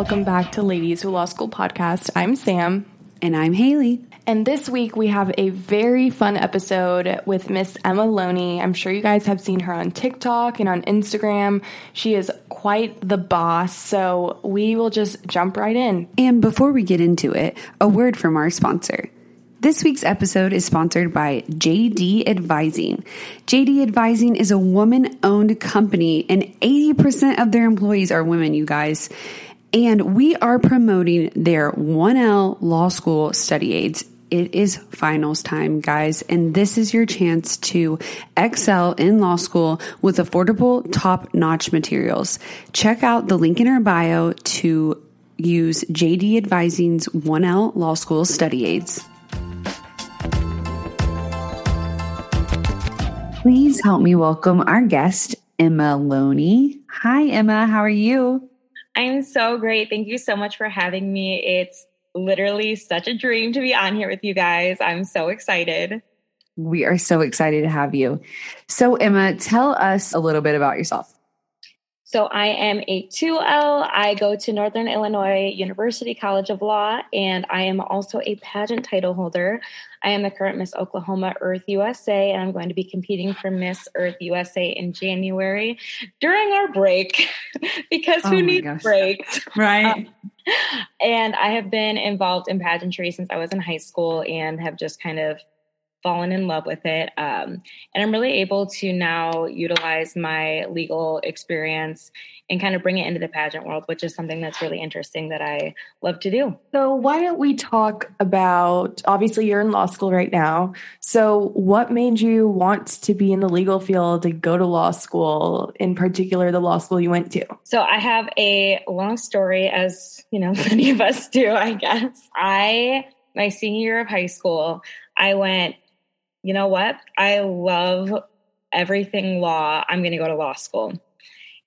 Welcome back to Ladies Who Law School podcast. I'm Sam. And I'm Haley. And this week we have a very fun episode with Miss Emma Loney. I'm sure you guys have seen her on TikTok and on Instagram. She is quite the boss, so we will just jump right in. And before we get into it, a word from our sponsor. This week's episode is sponsored by JD Advising. JD Advising is a woman owned company, and 80% of their employees are women, you guys. And we are promoting their 1L law school study aids. It is finals time, guys, and this is your chance to excel in law school with affordable, top notch materials. Check out the link in our bio to use JD Advising's 1L law school study aids. Please help me welcome our guest, Emma Loney. Hi, Emma. How are you? I'm so great. Thank you so much for having me. It's literally such a dream to be on here with you guys. I'm so excited. We are so excited to have you. So, Emma, tell us a little bit about yourself. So, I am a 2L. I go to Northern Illinois University College of Law, and I am also a pageant title holder. I am the current Miss Oklahoma Earth USA, and I'm going to be competing for Miss Earth USA in January during our break because Oh who my needs gosh. breaks? Right. Um, and I have been involved in pageantry since I was in high school and have just kind of fallen in love with it. Um, and I'm really able to now utilize my legal experience and kind of bring it into the pageant world, which is something that's really interesting that I love to do. So, why don't we talk about obviously you're in law school right now. So, what made you want to be in the legal field to go to law school, in particular, the law school you went to? So I have a long story, as you know, many of us do, I guess. I, my senior year of high school, I went, you know what? I love everything law. I'm going to go to law school.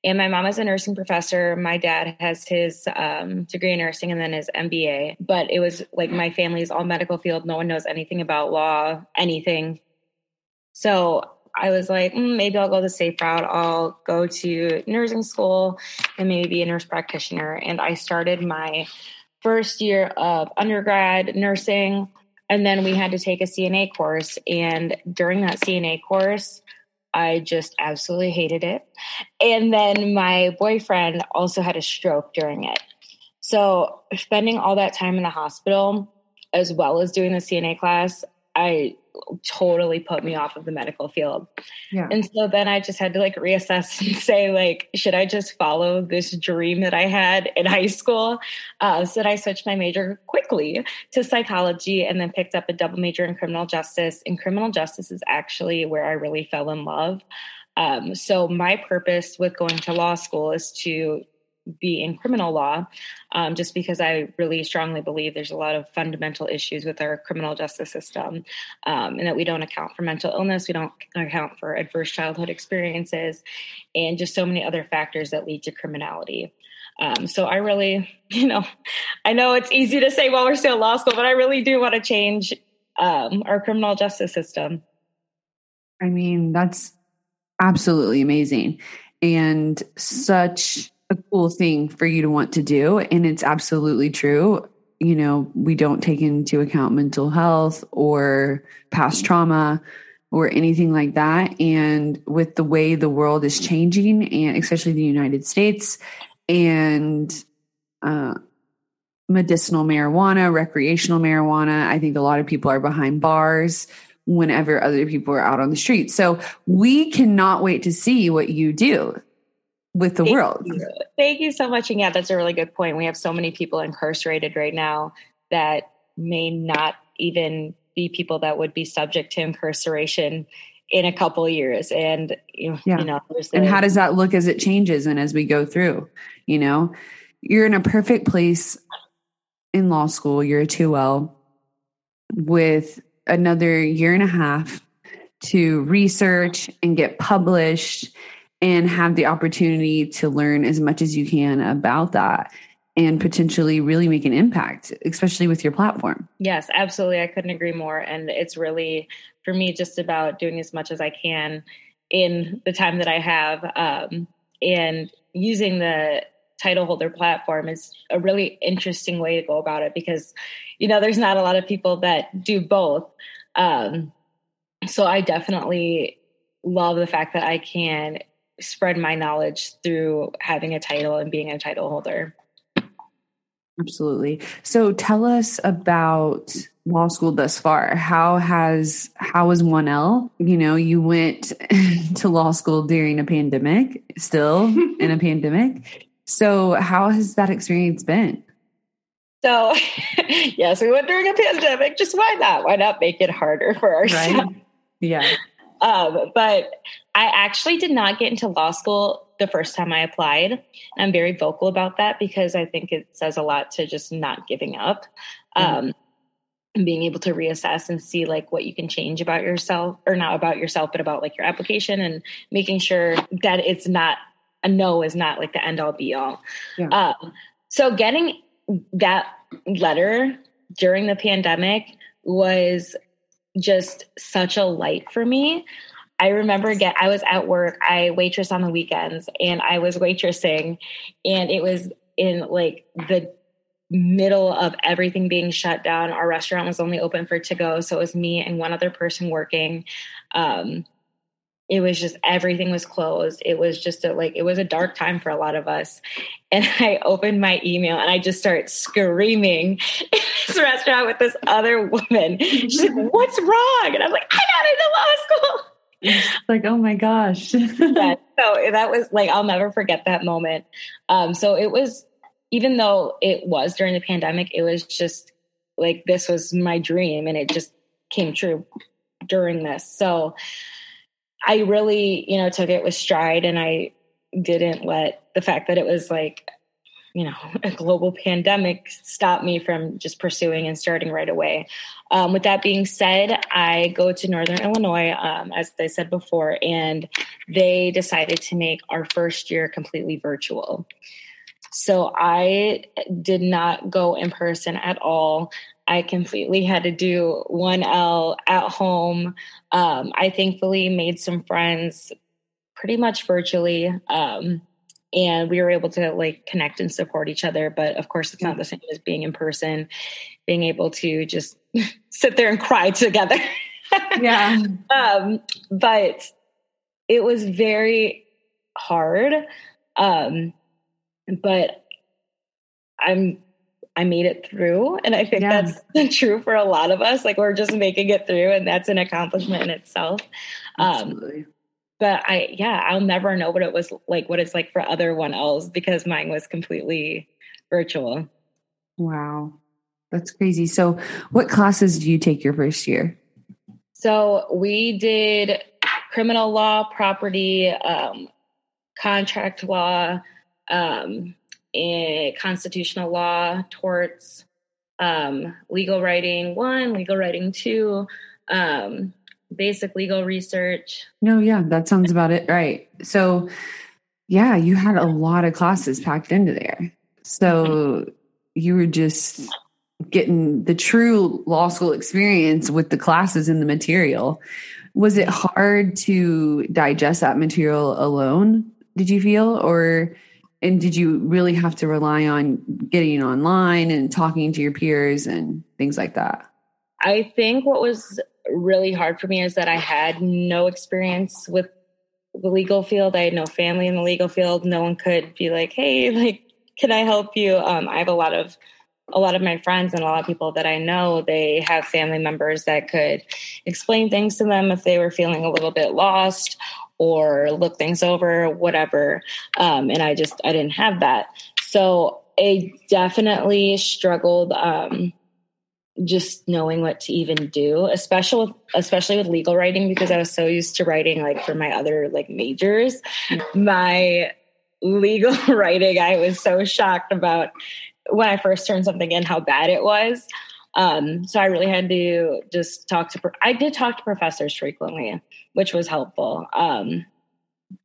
And my mom is a nursing professor. My dad has his um, degree in nursing and then his MBA. But it was like my family is all medical field. No one knows anything about law, anything. So I was like, mm, maybe I'll go the safe route. I'll go to nursing school and maybe be a nurse practitioner. And I started my first year of undergrad nursing. And then we had to take a CNA course. And during that CNA course, I just absolutely hated it. And then my boyfriend also had a stroke during it. So spending all that time in the hospital, as well as doing the CNA class, I totally put me off of the medical field. Yeah. And so then I just had to like reassess and say, like, should I just follow this dream that I had in high school? Uh, so then I switched my major quickly to psychology and then picked up a double major in criminal justice. And criminal justice is actually where I really fell in love. Um, so my purpose with going to law school is to be in criminal law, um, just because I really strongly believe there's a lot of fundamental issues with our criminal justice system, um, and that we don't account for mental illness, we don't account for adverse childhood experiences, and just so many other factors that lead to criminality. Um, so I really, you know, I know it's easy to say while we're still in law school, but I really do want to change um, our criminal justice system. I mean, that's absolutely amazing and such a cool thing for you to want to do. And it's absolutely true. You know, we don't take into account mental health or past trauma or anything like that. And with the way the world is changing, and especially the United States, and uh, medicinal marijuana, recreational marijuana, I think a lot of people are behind bars whenever other people are out on the street. So we cannot wait to see what you do with the Thank world. You. Thank you so much. And yeah, that's a really good point. We have so many people incarcerated right now that may not even be people that would be subject to incarceration in a couple years. And you, yeah. you know, and how does that look as it changes and as we go through? You know, you're in a perfect place in law school. You're a 2L with another year and a half to research and get published and have the opportunity to learn as much as you can about that and potentially really make an impact, especially with your platform. Yes, absolutely. I couldn't agree more. And it's really, for me, just about doing as much as I can in the time that I have. Um, and using the title holder platform is a really interesting way to go about it because, you know, there's not a lot of people that do both. Um, so I definitely love the fact that I can spread my knowledge through having a title and being a title holder. Absolutely. So tell us about law school thus far. How has how was 1L? You know, you went to law school during a pandemic, still in a pandemic. So how has that experience been? So, yes, we went during a pandemic. Just why not? Why not make it harder for ourselves? Right? Yeah. Um, but I actually did not get into law school the first time I applied. I'm very vocal about that because I think it says a lot to just not giving up. Mm-hmm. Um, and being able to reassess and see like what you can change about yourself or not about yourself but about like your application and making sure that it's not a no is not like the end all be all yeah. um, so getting that letter during the pandemic was just such a light for me I remember get I was at work. I waitress on the weekends and I was waitressing and it was in like the middle of everything being shut down. Our restaurant was only open for to go, so it was me and one other person working. Um, it was just everything was closed. It was just a, like it was a dark time for a lot of us. And I opened my email and I just start screaming in this restaurant with this other woman. She's like, "What's wrong?" And I was like, "I got into law school." like, oh my gosh. yeah, so that was like, I'll never forget that moment. Um, so it was, even though it was during the pandemic, it was just like, this was my dream and it just came true during this. So I really, you know, took it with stride and I didn't let the fact that it was like you know a global pandemic stop me from just pursuing and starting right away. Um, with that being said i go to northern illinois um, as i said before and they decided to make our first year completely virtual. So i did not go in person at all I completely had to do 1L at home. Um, I thankfully made some friends pretty much virtually. Um, and we were able to like connect and support each other but of course it's not the same as being in person being able to just sit there and cry together yeah um but it was very hard um but i'm I made it through. And I think yeah. that's true for a lot of us. Like we're just making it through, and that's an accomplishment in itself. Um, Absolutely. Um, but I, yeah, I'll never know what it was like, what it's like for other 1Ls because mine was completely virtual. Wow. That's crazy. So, what classes do you take your first year? So, we did criminal law, property, um, contract law, um, and constitutional law, torts, um, legal writing one, legal writing two, um, basic legal research. No, yeah, that sounds about it. Right. So, yeah, you had a lot of classes packed into there. So, you were just getting the true law school experience with the classes and the material. Was it hard to digest that material alone? Did you feel or and did you really have to rely on getting online and talking to your peers and things like that? I think what was really hard for me is that I had no experience with the legal field. I had no family in the legal field. No one could be like, "Hey, like, can I help you?" Um, I have a lot of a lot of my friends and a lot of people that I know, they have family members that could explain things to them if they were feeling a little bit lost or look things over, whatever. Um, and I just I didn't have that, so I definitely struggled. Um, just knowing what to even do, especially with, especially with legal writing because I was so used to writing like for my other like majors. My legal writing, I was so shocked about when I first turned something in how bad it was. Um, so I really had to just talk to. I did talk to professors frequently, which was helpful, um,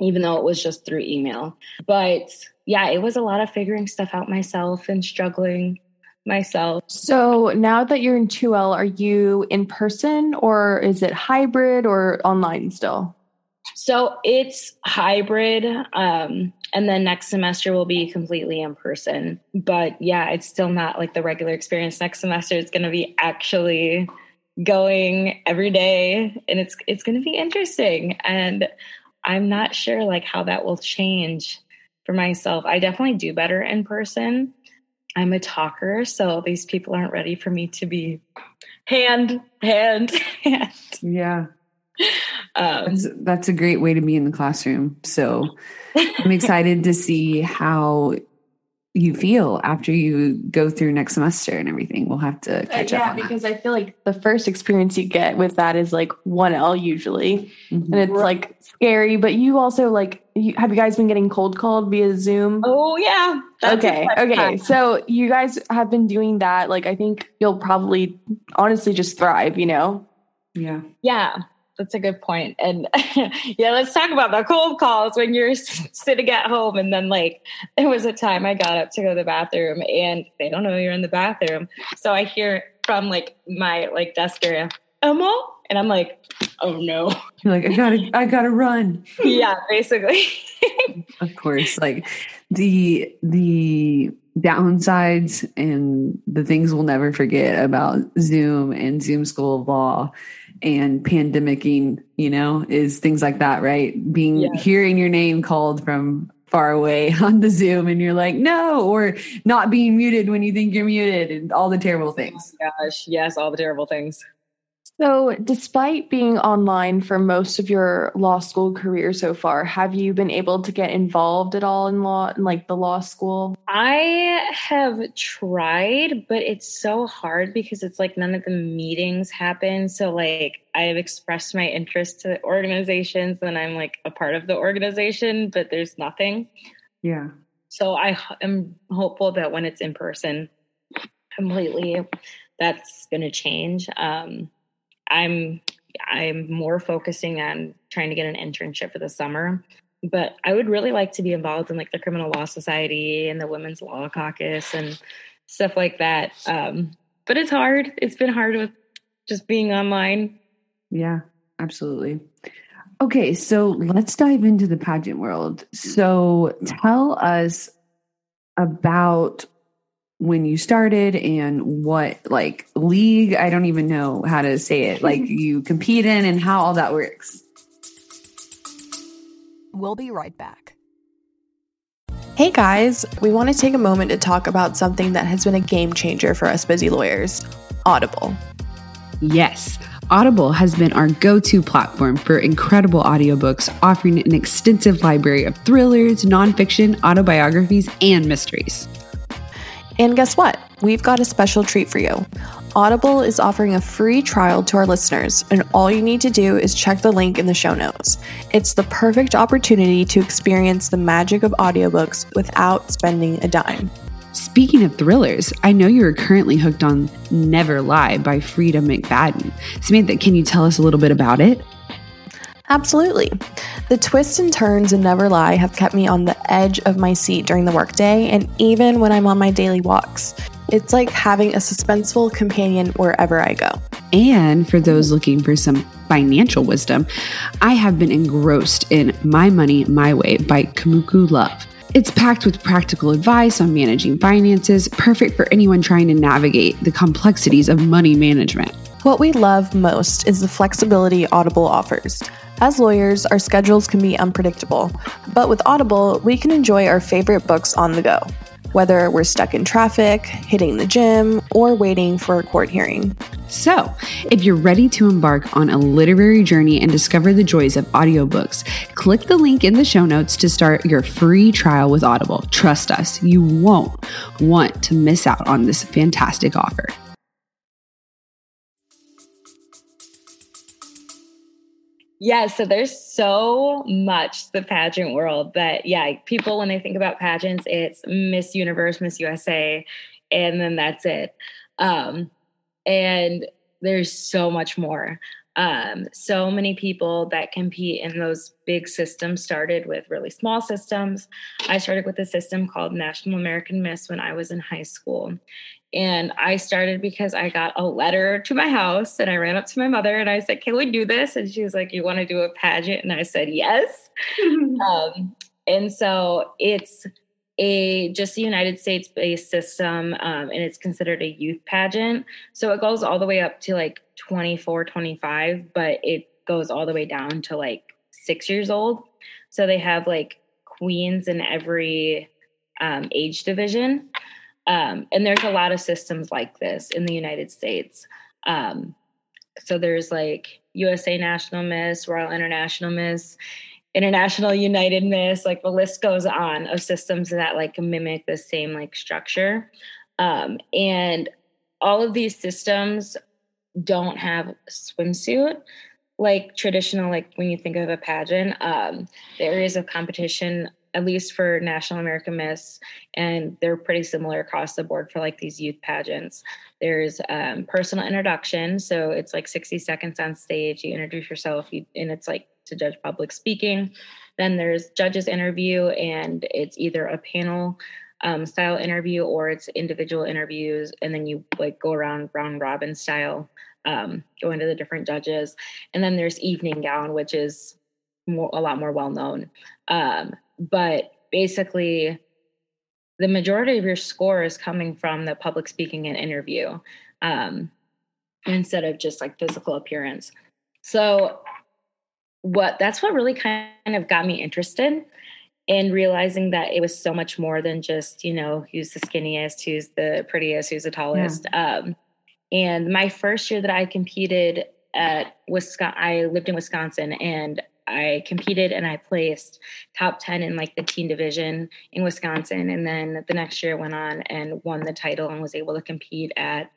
even though it was just through email. But yeah, it was a lot of figuring stuff out myself and struggling myself. So now that you're in 2L, are you in person or is it hybrid or online still? So it's hybrid. Um, and then next semester will be completely in person. But yeah, it's still not like the regular experience. Next semester it's going to be actually going every day and it's it's going to be interesting and I'm not sure like how that will change for myself. I definitely do better in person. I'm a talker, so these people aren't ready for me to be hand, hand, hand. Yeah. Um, that's, that's a great way to be in the classroom. So I'm excited to see how you feel after you go through next semester and everything. We'll have to uh, catch uh, yeah, up. Yeah, because that. I feel like the first experience you get with that is like 1L usually. Mm-hmm. And it's like scary, but you also like you, have you guys been getting cold called via Zoom? Oh yeah. okay. Okay. So you guys have been doing that. Like I think you'll probably honestly just thrive, you know? Yeah. Yeah that's a good point. And yeah, let's talk about the cold calls when you're sitting at home. And then, like, there was a time I got up to go to the bathroom and they don't know you're in the bathroom. So I hear from like my like desk area, Emma? And I'm like, oh no. You're like, I gotta, I gotta run. yeah, basically. of course. Like the, the, downsides and the things we'll never forget about Zoom and Zoom School of Law and pandemicing, you know, is things like that, right? Being hearing your name called from far away on the Zoom and you're like, no, or not being muted when you think you're muted and all the terrible things. Oh gosh, yes, all the terrible things. So, despite being online for most of your law school career so far, have you been able to get involved at all in law, in like the law school? I have tried, but it's so hard because it's like none of the meetings happen. So, like, I've expressed my interest to organizations and I'm like a part of the organization, but there's nothing. Yeah. So, I am hopeful that when it's in person completely, that's going to change. Um, I'm I'm more focusing on trying to get an internship for the summer. But I would really like to be involved in like the criminal law society and the women's law caucus and stuff like that. Um, but it's hard. It's been hard with just being online. Yeah, absolutely. Okay, so let's dive into the pageant world. So tell us about when you started and what like league i don't even know how to say it like you compete in and how all that works. We'll be right back. Hey guys we want to take a moment to talk about something that has been a game changer for us busy lawyers audible. Yes Audible has been our go to platform for incredible audiobooks, offering an extensive library of thrillers, nonfiction, autobiographies, and mysteries. And guess what? We've got a special treat for you. Audible is offering a free trial to our listeners, and all you need to do is check the link in the show notes. It's the perfect opportunity to experience the magic of audiobooks without spending a dime. Speaking of thrillers, I know you are currently hooked on Never Lie by Freida McFadden. Samantha, can you tell us a little bit about it? Absolutely. The twists and turns in Never Lie have kept me on the edge of my seat during the workday and even when I'm on my daily walks. It's like having a suspenseful companion wherever I go. And for those looking for some financial wisdom, I have been engrossed in My Money My Way by Kumiko Love. It's packed with practical advice on managing finances, perfect for anyone trying to navigate the complexities of money management. What we love most is the flexibility Audible offers. As lawyers, our schedules can be unpredictable, but with Audible, we can enjoy our favorite books on the go, whether we're stuck in traffic, hitting the gym, or waiting for a court hearing. So, if you're ready to embark on a literary journey and discover the joys of audiobooks, click the link in the show notes to start your free trial with Audible. Trust us, you won't want to miss out on this fantastic offer. Yeah, so there's so much the pageant world that yeah, people when they think about pageants, it's Miss Universe, Miss USA, and then that's it. Um, and there's so much more. Um, so many people that compete in those big systems started with really small systems. I started with a system called National American Miss when I was in high school. And I started because I got a letter to my house and I ran up to my mother and I said, Can we do this? And she was like, You want to do a pageant? And I said, Yes. um, and so it's a just a United States based system um, and it's considered a youth pageant. So it goes all the way up to like 24, 25, but it goes all the way down to like six years old. So they have like queens in every um, age division. Um, and there's a lot of systems like this in the United States. Um, so there's like USA National Miss, Royal International Miss, International United Miss, like the list goes on of systems that like mimic the same like structure. Um, and all of these systems don't have swimsuit like traditional like when you think of a pageant um, the areas of competition at least for National American Miss, and they're pretty similar across the board for like these youth pageants. There's um, personal introduction, so it's like 60 seconds on stage. You introduce yourself, you, and it's like to judge public speaking. Then there's judges interview, and it's either a panel um, style interview or it's individual interviews, and then you like go around round robin style, um, go into the different judges, and then there's evening gown, which is more, a lot more well known. Um, but basically the majority of your score is coming from the public speaking and interview um, instead of just like physical appearance so what that's what really kind of got me interested in realizing that it was so much more than just you know who's the skinniest who's the prettiest who's the tallest yeah. um, and my first year that i competed at wisconsin i lived in wisconsin and I competed and I placed top 10 in like the teen division in Wisconsin. And then the next year went on and won the title and was able to compete at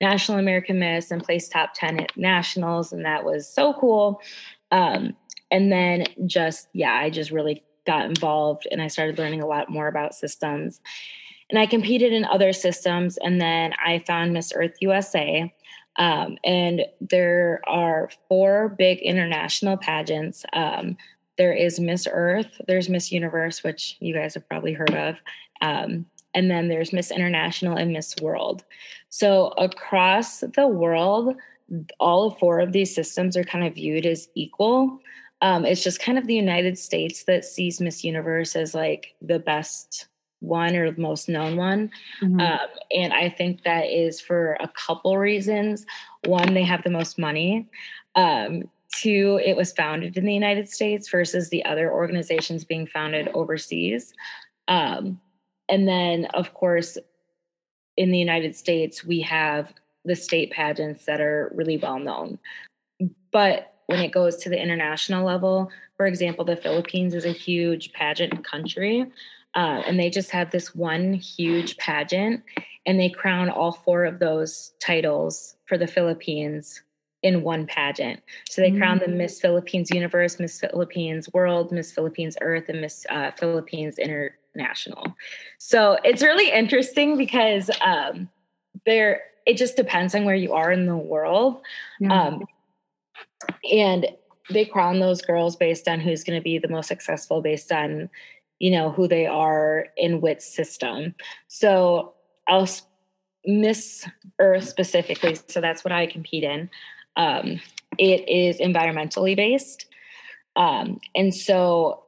National American Miss and placed top 10 at nationals. And that was so cool. Um, and then just, yeah, I just really got involved and I started learning a lot more about systems. And I competed in other systems. And then I found Miss Earth USA um, and there are four big international pageants. Um, there is Miss Earth, there's Miss Universe, which you guys have probably heard of. Um, and then there's Miss International and Miss World. So across the world, all four of these systems are kind of viewed as equal. Um, it's just kind of the United States that sees Miss Universe as like the best one or the most known one. Mm-hmm. Um, and I think that is for a couple reasons. One, they have the most money. Um, two, it was founded in the United States versus the other organizations being founded overseas. Um, and then, of course, in the United States, we have the state pageants that are really well known. But when it goes to the international level, for example, the Philippines is a huge pageant country. Uh, and they just have this one huge pageant and they crown all four of those titles for the Philippines in one pageant. So they crown the mm. Miss Philippines Universe, Miss Philippines World, Miss Philippines Earth, and Miss uh, Philippines International. So it's really interesting because um, there it just depends on where you are in the world. Um, and they crown those girls based on who's going to be the most successful based on you know who they are in which system so i'll miss earth specifically so that's what i compete in um, it is environmentally based um, and so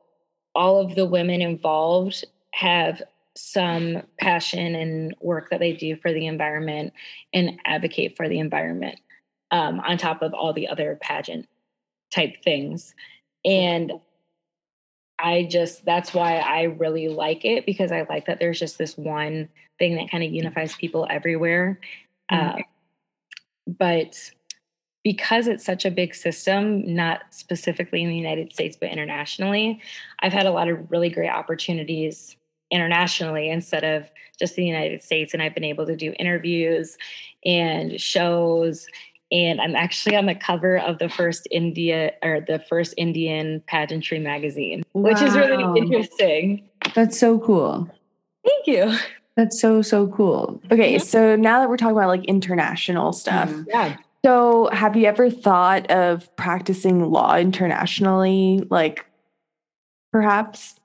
all of the women involved have some passion and work that they do for the environment and advocate for the environment um, on top of all the other pageant type things. And I just, that's why I really like it because I like that there's just this one thing that kind of unifies people everywhere. Mm-hmm. Uh, but because it's such a big system, not specifically in the United States, but internationally, I've had a lot of really great opportunities internationally instead of just the United States. And I've been able to do interviews and shows. And I'm actually on the cover of the first India or the first Indian pageantry magazine, wow. which is really interesting. That's so cool. Thank you. That's so, so cool. Okay. So now that we're talking about like international stuff. Mm-hmm. Yeah. So have you ever thought of practicing law internationally? Like perhaps?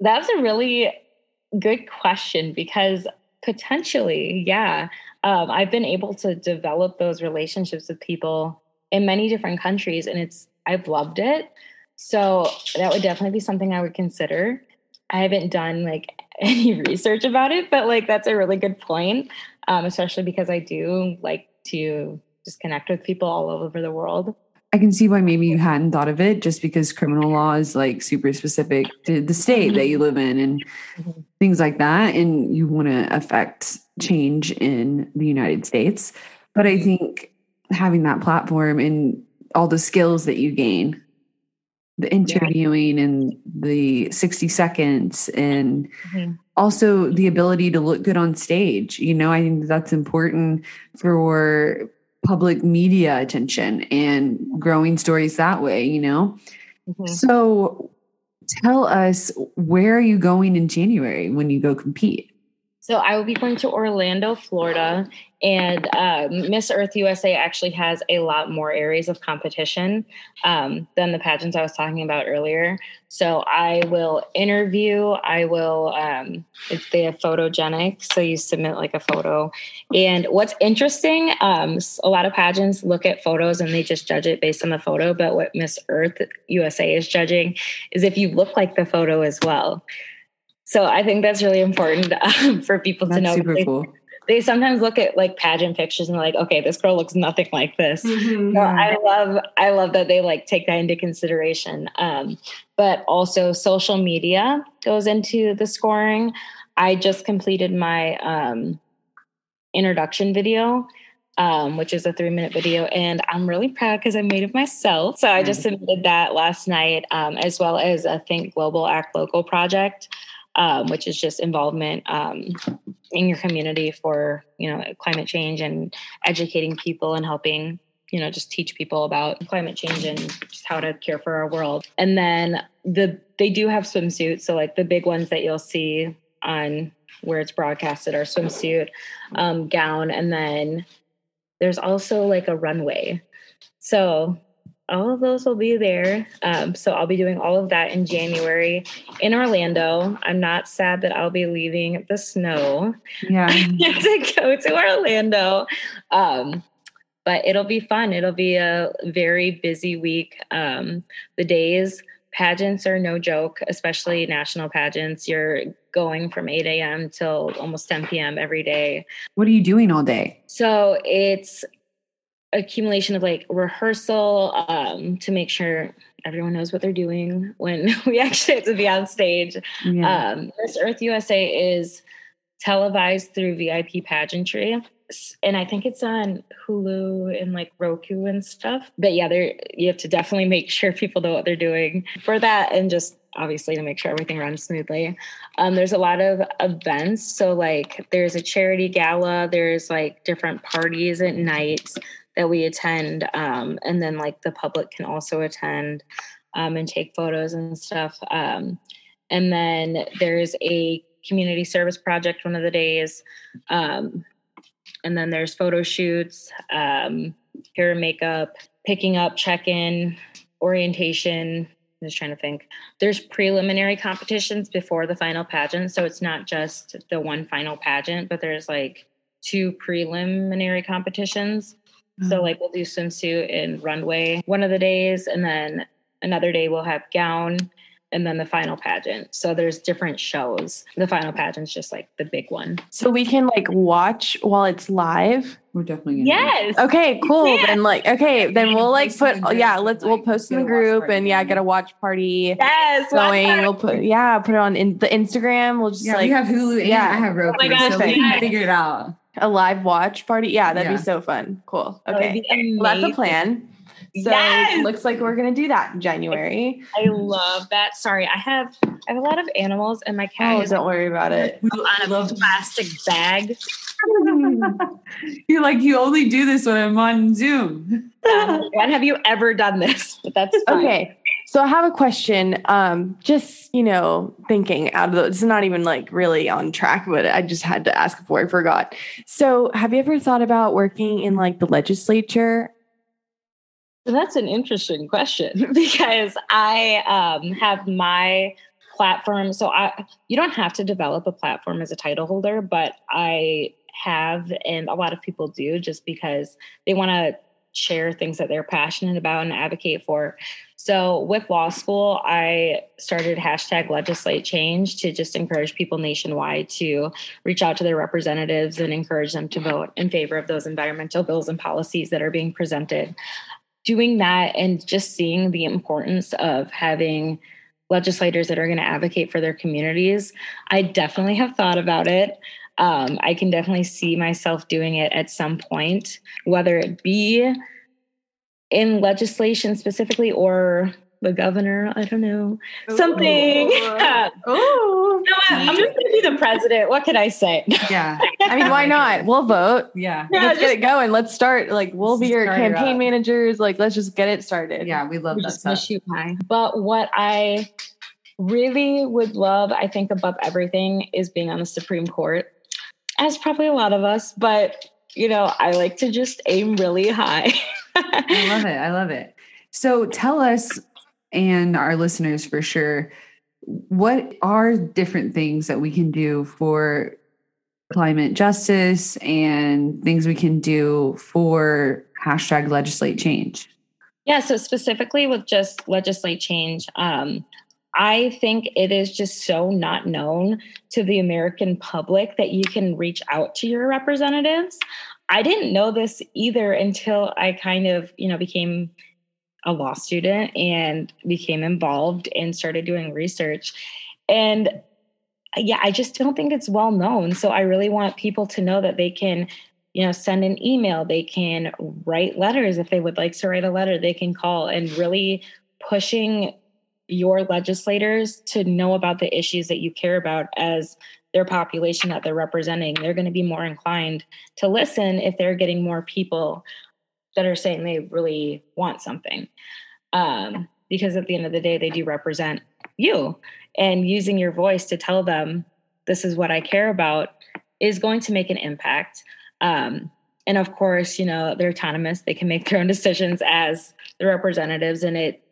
That's a really good question because potentially, yeah. Um, I've been able to develop those relationships with people in many different countries and it's I've loved it. So that would definitely be something I would consider. I haven't done like any research about it, but like that's a really good point, um, especially because I do like to just connect with people all over the world. I can see why maybe you hadn't thought of it just because criminal law is like super specific to the state that you live in and mm-hmm. things like that. And you want to affect change in the United States. But I think having that platform and all the skills that you gain, the interviewing yeah. and the 60 seconds, and mm-hmm. also the ability to look good on stage. You know, I think that's important for public media attention and growing stories that way, you know? Mm-hmm. So tell us where are you going in January when you go compete? So I will be going to Orlando, Florida, and um, Miss Earth USA actually has a lot more areas of competition um, than the pageants I was talking about earlier. So I will interview. I will. Um, it's they have photogenic, so you submit like a photo. And what's interesting, um, a lot of pageants look at photos and they just judge it based on the photo. But what Miss Earth USA is judging is if you look like the photo as well. So I think that's really important um, for people that's to know. Super they, cool. They sometimes look at like pageant pictures and like, okay, this girl looks nothing like this. Mm-hmm. So I love, I love that they like take that into consideration. Um, but also social media goes into the scoring. I just completed my um, introduction video um, which is a three minute video. And I'm really proud because I made it myself. So I just submitted that last night, um, as well as a Think Global Act Local project um, which is just involvement um, in your community for you know climate change and educating people and helping you know just teach people about climate change and just how to care for our world. And then the they do have swimsuits. So like the big ones that you'll see on where it's broadcasted are swimsuit um, gown and then there's also like a runway. So all of those will be there. Um, so I'll be doing all of that in January in Orlando. I'm not sad that I'll be leaving the snow. Yeah. to go to Orlando. Um, but it'll be fun. It'll be a very busy week. Um, the days, pageants are no joke, especially national pageants. You're going from 8 a.m. till almost 10 p.m. every day. What are you doing all day? So it's accumulation of like rehearsal um, to make sure everyone knows what they're doing when we actually have to be on stage. Yeah. Um, Miss Earth USA is televised through VIP pageantry. And I think it's on Hulu and like Roku and stuff. But yeah, there you have to definitely make sure people know what they're doing for that and just obviously to make sure everything runs smoothly. Um, there's a lot of events. So like there's a charity gala, there's like different parties at night that we attend um, and then like the public can also attend um, and take photos and stuff um, and then there's a community service project one of the days um, and then there's photo shoots um, hair and makeup picking up check-in orientation I'm just trying to think. There's preliminary competitions before the final pageant. So it's not just the one final pageant, but there's like two preliminary competitions. Mm-hmm. So like we'll do swimsuit and runway one of the days, and then another day we'll have gown and then the final pageant. So there's different shows. The final pageant's just like the big one. So we can like watch while it's live. We're definitely gonna Yes. Okay, cool. Yeah. Then like okay, then we'll like put yeah, let's we'll post in the group and yeah, get a watch party Yes. watch going. We'll put yeah, put it on in the Instagram. We'll just Yeah, like we have Hulu yeah. I have Roku, Oh my gosh, so we can figure it out. A live watch party. Yeah, that'd Yeah. be so fun. Cool. Okay. Well, that's amazing. plan. So Yes! it looks like we're gonna do that in January. I love that. Sorry, I have I have a lot of animals, and my cat Oh, is don't worry about it. A plastic bag. You're like, you only do this when I'm on Zoom. Um, when have you ever done this? But that's fine. Okay. So I have a question. Um, just you know, thinking out of the, it's not even like really on track, but I just had to ask before I forgot. So, have you ever thought about working in like the legislature? That's an interesting question because I um, have my platform. So I, you don't have to develop a platform as a title holder, but I have, and a lot of people do, just because they want to share things that they're passionate about and advocate for. So with law school, I started hashtag legislate change to just encourage people nationwide to reach out to their representatives and encourage them to vote in favor of those environmental bills and policies that are being presented doing that and just seeing the importance of having legislators that are going to advocate for their communities, I definitely have thought about it. Um, I can definitely see myself doing it at some point, whether it be in legislation specifically or the governor. I don't know. Something. Oh, You know what? I'm just going to be the president. What can I say? Yeah. I mean, why not? We'll vote. Yeah. Yeah, let's get it going. Let's start. Like, we'll be your campaign managers. Like, let's just get it started. Yeah. We love We're that just gonna stuff. shoot high. But what I really would love, I think above everything, is being on the Supreme Court. As probably a lot of us, but you know, I like to just aim really high. I love it. I love it. So tell us and our listeners for sure what are different things that we can do for climate justice and things we can do for hashtag legislate change Yeah, so specifically with just legislate change, um, I think it is just so not known to the American public that you can reach out to your representatives. I didn't know this either until I kind of, you know, became a law student and became involved and started doing research. And uh, yeah, I just don't think it's well known. So I really want people to know that they can you know send an email they can write letters if they would like to write a letter they can call and really pushing your legislators to know about the issues that you care about as their population that they're representing they're going to be more inclined to listen if they're getting more people that are saying they really want something. Um, because at the end of the day they do represent you. And using your voice to tell them this is what i care about is going to make an impact. Um, and of course, you know, they're autonomous. They can make their own decisions as the representatives, and it,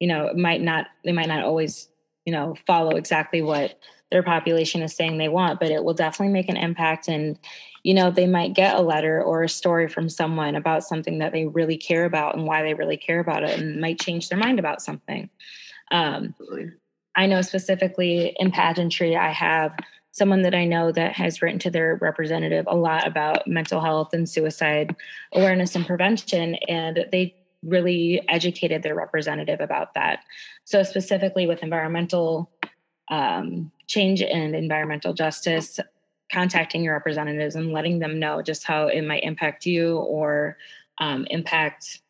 you know, might not, they might not always, you know, follow exactly what their population is saying they want, but it will definitely make an impact. And, you know, they might get a letter or a story from someone about something that they really care about and why they really care about it, and might change their mind about something. Um, I know specifically in pageantry, I have someone that I know that has written to their representative a lot about mental health and suicide awareness and prevention, and they really educated their representative about that. So, specifically with environmental um, change and environmental justice, contacting your representatives and letting them know just how it might impact you or um, impact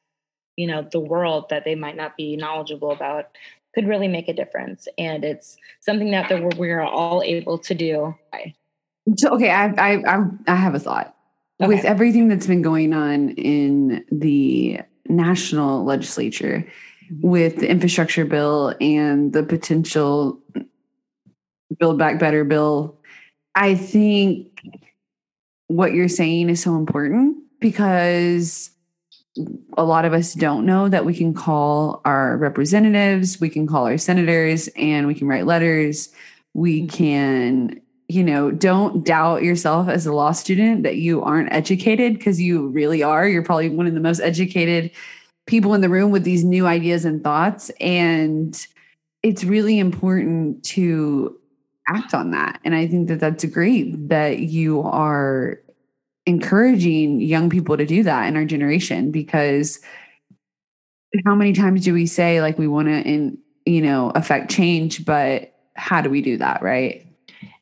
you know the world that they might not be knowledgeable about could really make a difference. And it's something that the, we're all able to do. Okay i i i, I have a thought. With everything that's been going on in the national legislature with the infrastructure bill and the potential build back better bill i think what you're saying is so important because a lot of us don't know that we can call our representatives, we can call our senators, and we can write letters. We mm-hmm. can, you know, don't doubt yourself as a law student that you aren't educated because you really are. You're probably one of the most educated people in the room with these new ideas and thoughts. And it's really important to act on that. And I think that that's great that you are encouraging young people to do that in our generation because how many times do we say like we want to in you know affect change but how do we do that right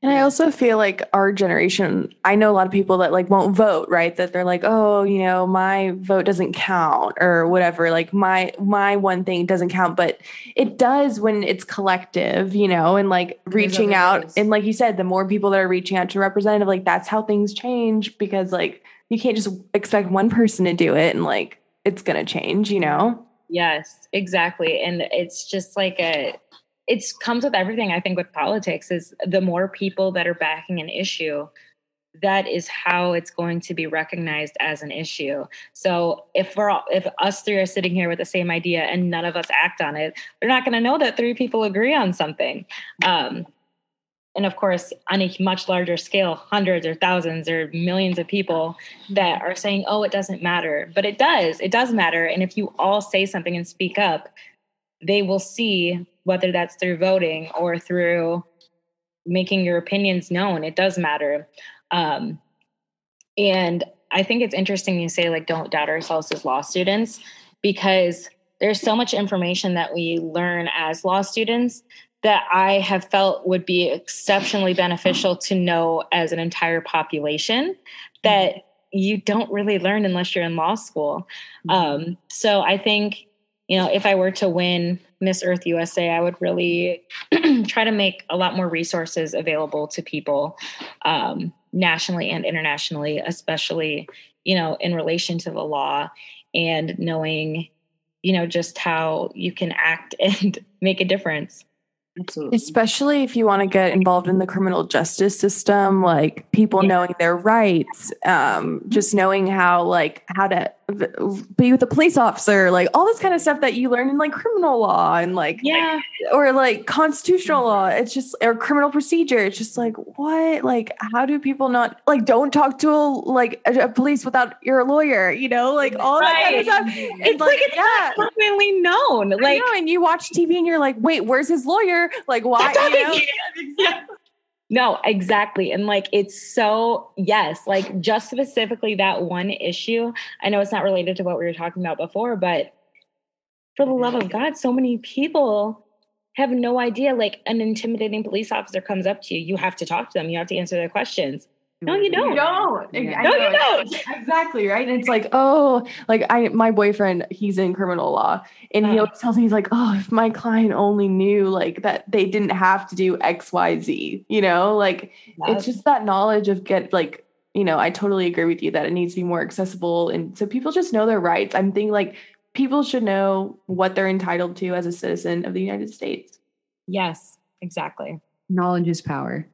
and I also feel like our generation, I know a lot of people that like won't vote, right? That they're like, "Oh, you know, my vote doesn't count or whatever. Like my my one thing doesn't count, but it does when it's collective, you know, and like reaching out ways. and like you said, the more people that are reaching out to representative, like that's how things change because like you can't just expect one person to do it and like it's going to change, you know? Yes, exactly. And it's just like a it comes with everything i think with politics is the more people that are backing an issue that is how it's going to be recognized as an issue. So if we're all, if us three are sitting here with the same idea and none of us act on it they're not going to know that three people agree on something. Um, and of course on a much larger scale hundreds or thousands or millions of people that are saying oh it doesn't matter. But it does it does matter. And if you all say something and speak up they will see whether that's through voting or through making your opinions known. It does matter. Um, and I think it's interesting you say, like, don't doubt ourselves as law students because there's so much information that we learn as law students that I have felt would be exceptionally beneficial to know as an entire population that you don't really learn unless you're in law school. Mm-hmm. Um, so I think you know, if I were to win Miss Earth USA, I would really try to make a lot more resources available to people um, nationally and internationally, especially, you know, in relation to the law and knowing, you know, just how you can act and make a difference. Absolutely. Especially if you want to get involved in the criminal justice system, like people yeah. knowing their rights, um, just knowing how like how to be with a police officer, like all this kind of stuff that you learn in like criminal law and like yeah, or like constitutional law. It's just or criminal procedure. It's just like what? Like how do people not like don't talk to a, like a, a police without your lawyer? You know, like all right. that kind of stuff. It's, it's like, like, it's yeah, perfectly known. Like know, and you watch TV and you're like, wait, where's his lawyer? Like why? You know? No, exactly. And like it's so, yes, like just specifically that one issue. I know it's not related to what we were talking about before, but for the love of mm-hmm. God, so many people have no idea. Like an intimidating police officer comes up to you, you have to talk to them, you have to answer their questions. No, you don't. You don't. Yeah. No, you don't. Exactly right. And it's like, oh, like I, my boyfriend, he's in criminal law, and he uh-huh. always tells me he's like, oh, if my client only knew like that they didn't have to do X, Y, Z. You know, like it's just that knowledge of get like, you know, I totally agree with you that it needs to be more accessible, and so people just know their rights. I'm thinking like people should know what they're entitled to as a citizen of the United States. Yes, exactly. Knowledge is power.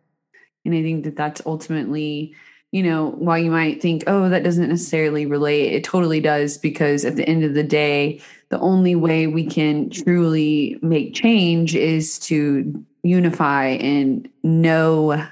And I think that that's ultimately, you know, while you might think, oh, that doesn't necessarily relate, it totally does because at the end of the day, the only way we can truly make change is to unify and know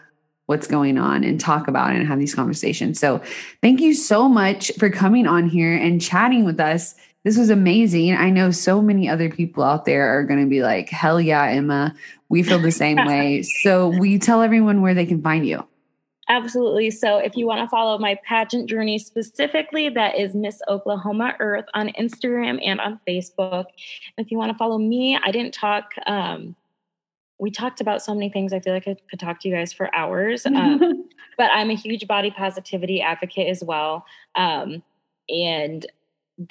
what's going on and talk about it and have these conversations. So, thank you so much for coming on here and chatting with us. This was amazing. I know so many other people out there are going to be like, hell yeah, Emma. We feel the same way. So, will you tell everyone where they can find you? Absolutely. So, if you want to follow my pageant journey specifically, that is Miss Oklahoma Earth on Instagram and on Facebook. If you want to follow me, I didn't talk. Um, we talked about so many things. I feel like I could talk to you guys for hours. Um, but I'm a huge body positivity advocate as well. Um, and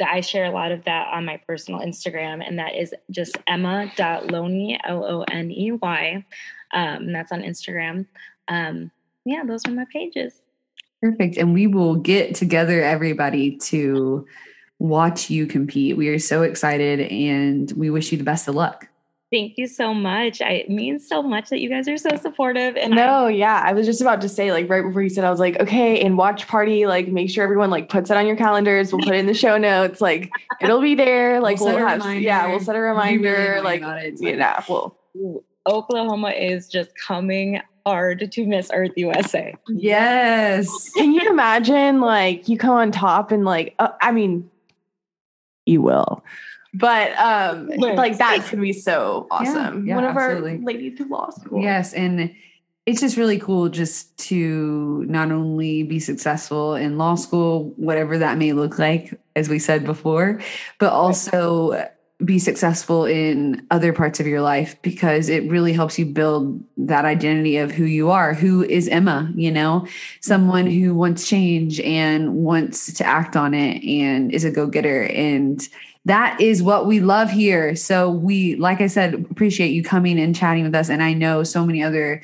I share a lot of that on my personal Instagram, and that is just emma.loney, L O N E Y. Um, that's on Instagram. Um, yeah, those are my pages. Perfect. And we will get together, everybody, to watch you compete. We are so excited and we wish you the best of luck. Thank you so much. I, it means so much that you guys are so supportive. And no, I, yeah, I was just about to say, like right before you said, I was like, okay, and watch party, like make sure everyone like puts it on your calendars. We'll put it in the show notes. Like it'll be there. Like we'll, we'll have, yeah, we'll set a reminder. Really like it, you know, well, Oklahoma is just coming hard to Miss Earth USA. Yes. Can you imagine like you come on top and like uh, I mean, you will but um like that's gonna be so awesome. Yeah, yeah, One of absolutely. our ladies who law school. Yes, and it's just really cool just to not only be successful in law school, whatever that may look like, as we said before, but also be successful in other parts of your life because it really helps you build that identity of who you are. Who is Emma? You know, someone who wants change and wants to act on it and is a go getter. And that is what we love here. So, we, like I said, appreciate you coming and chatting with us. And I know so many other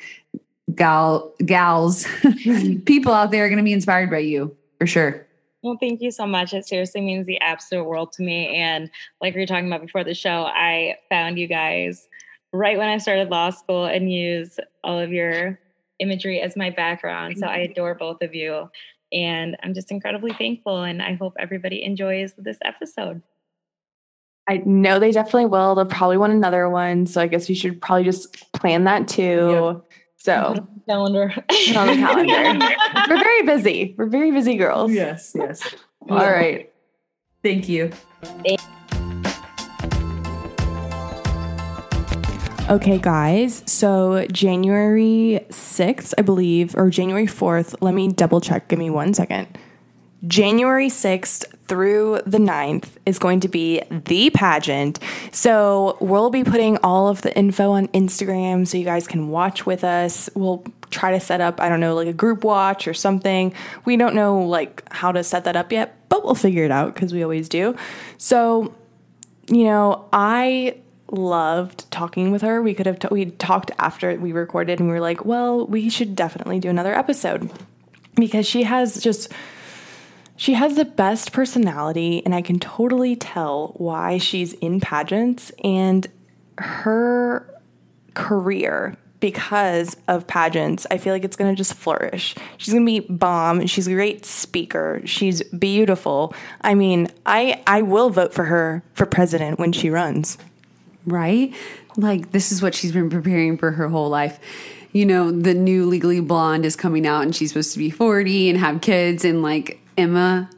gal gals people out there are going to be inspired by you for sure. Well thank you so much. It seriously means the absolute world to me. And like we were talking about before the show i found you guys right when i started law school and use all of your imagery as my background. So i adore both of you. And i'm just incredibly thankful. And i hope everybody enjoys this episode I know they definitely will. They'll probably want another one. So I guess we should probably just plan that too. Yep. So calendar. On the calendar. We're very busy. We're very busy girls. Yes, yes. All yeah. right. Thank you. Okay, guys. So January 6th, I believe, or January 4th, let me double check. Give me one second. January 6th through the 9th is going to be the pageant. So we'll be putting all of the info on Instagram so you guys can watch with us. We'll try to set up, I don't know, like a group watch or something. We don't know like how to set that up yet, but we'll figure it out because we always do. So, you know, I loved talking with her. We could have t- we talked after we recorded and we were like, "Well, we should definitely do another episode." Because she has just she has the best personality, and I can totally tell why she's in pageants and her career because of pageants. I feel like it's going to just flourish. She's going to be bomb. She's a great speaker. She's beautiful. I mean, I I will vote for her for president when she runs. Right? Like this is what she's been preparing for her whole life you know, the new Legally Blonde is coming out and she's supposed to be 40 and have kids and like Emma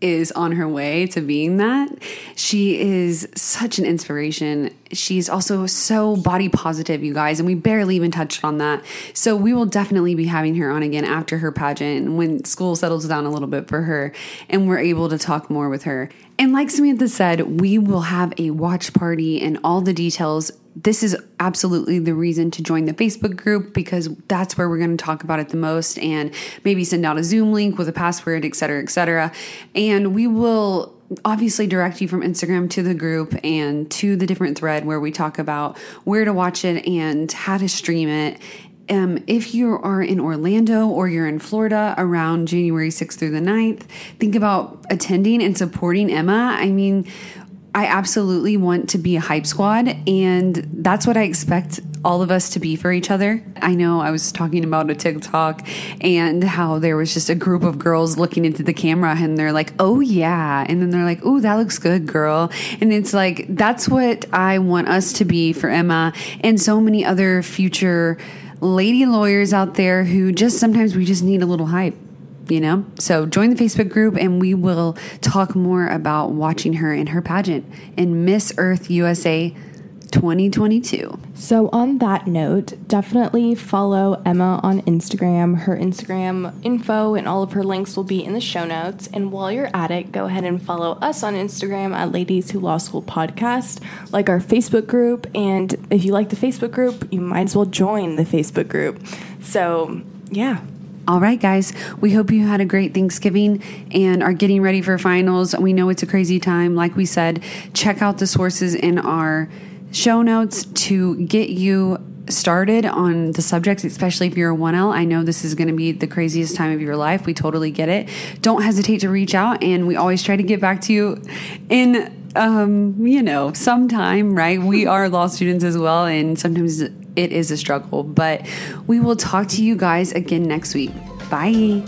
is on her way to being that. She is such an inspiration. She's also so body positive, you guys, and we barely even touched on that. So we will definitely be having her on again after her pageant when school settles down a little bit for her and we're able to talk more with her. And like Samantha said, we will have a watch party and all the details this is absolutely the reason to join the Facebook group because that's where we're going to talk about it the most and maybe send out a Zoom link with a password, et cetera, et cetera. And we will obviously direct you from Instagram to the group and to the different thread where we talk about where to watch it and how to stream it. Um, if you are in Orlando or you're in Florida around January 6th through the 9th, think about attending and supporting Emma. I mean, I absolutely want to be a hype squad, and that's what I expect all of us to be for each other. I know I was talking about a TikTok and how there was just a group of girls looking into the camera and they're like, oh yeah. And then they're like, oh, that looks good, girl. And it's like, that's what I want us to be for Emma and so many other future lady lawyers out there who just sometimes we just need a little hype you know? So join the Facebook group and we will talk more about watching her in her pageant in Miss Earth USA 2022. So, on that note, definitely follow Emma on Instagram. Her Instagram info and all of her links will be in the show notes. And while you're at it, go ahead and follow us on Instagram at Ladies Who Law School Podcast, like our Facebook group. And if you like the Facebook group, you might as well join the Facebook group. So, yeah, all right, guys, we hope you had a great Thanksgiving and are getting ready for finals. We know it's a crazy time. Like we said, check out the sources in our show notes to get you started on the subjects, especially if you're a 1L. I know this is going to be the craziest time of your life. We totally get it. Don't hesitate to reach out, and we always try to get back to you in um, you know, sometime, right? We are law students as well, and sometimes it is a struggle, but we will talk to you guys again next week. Bye.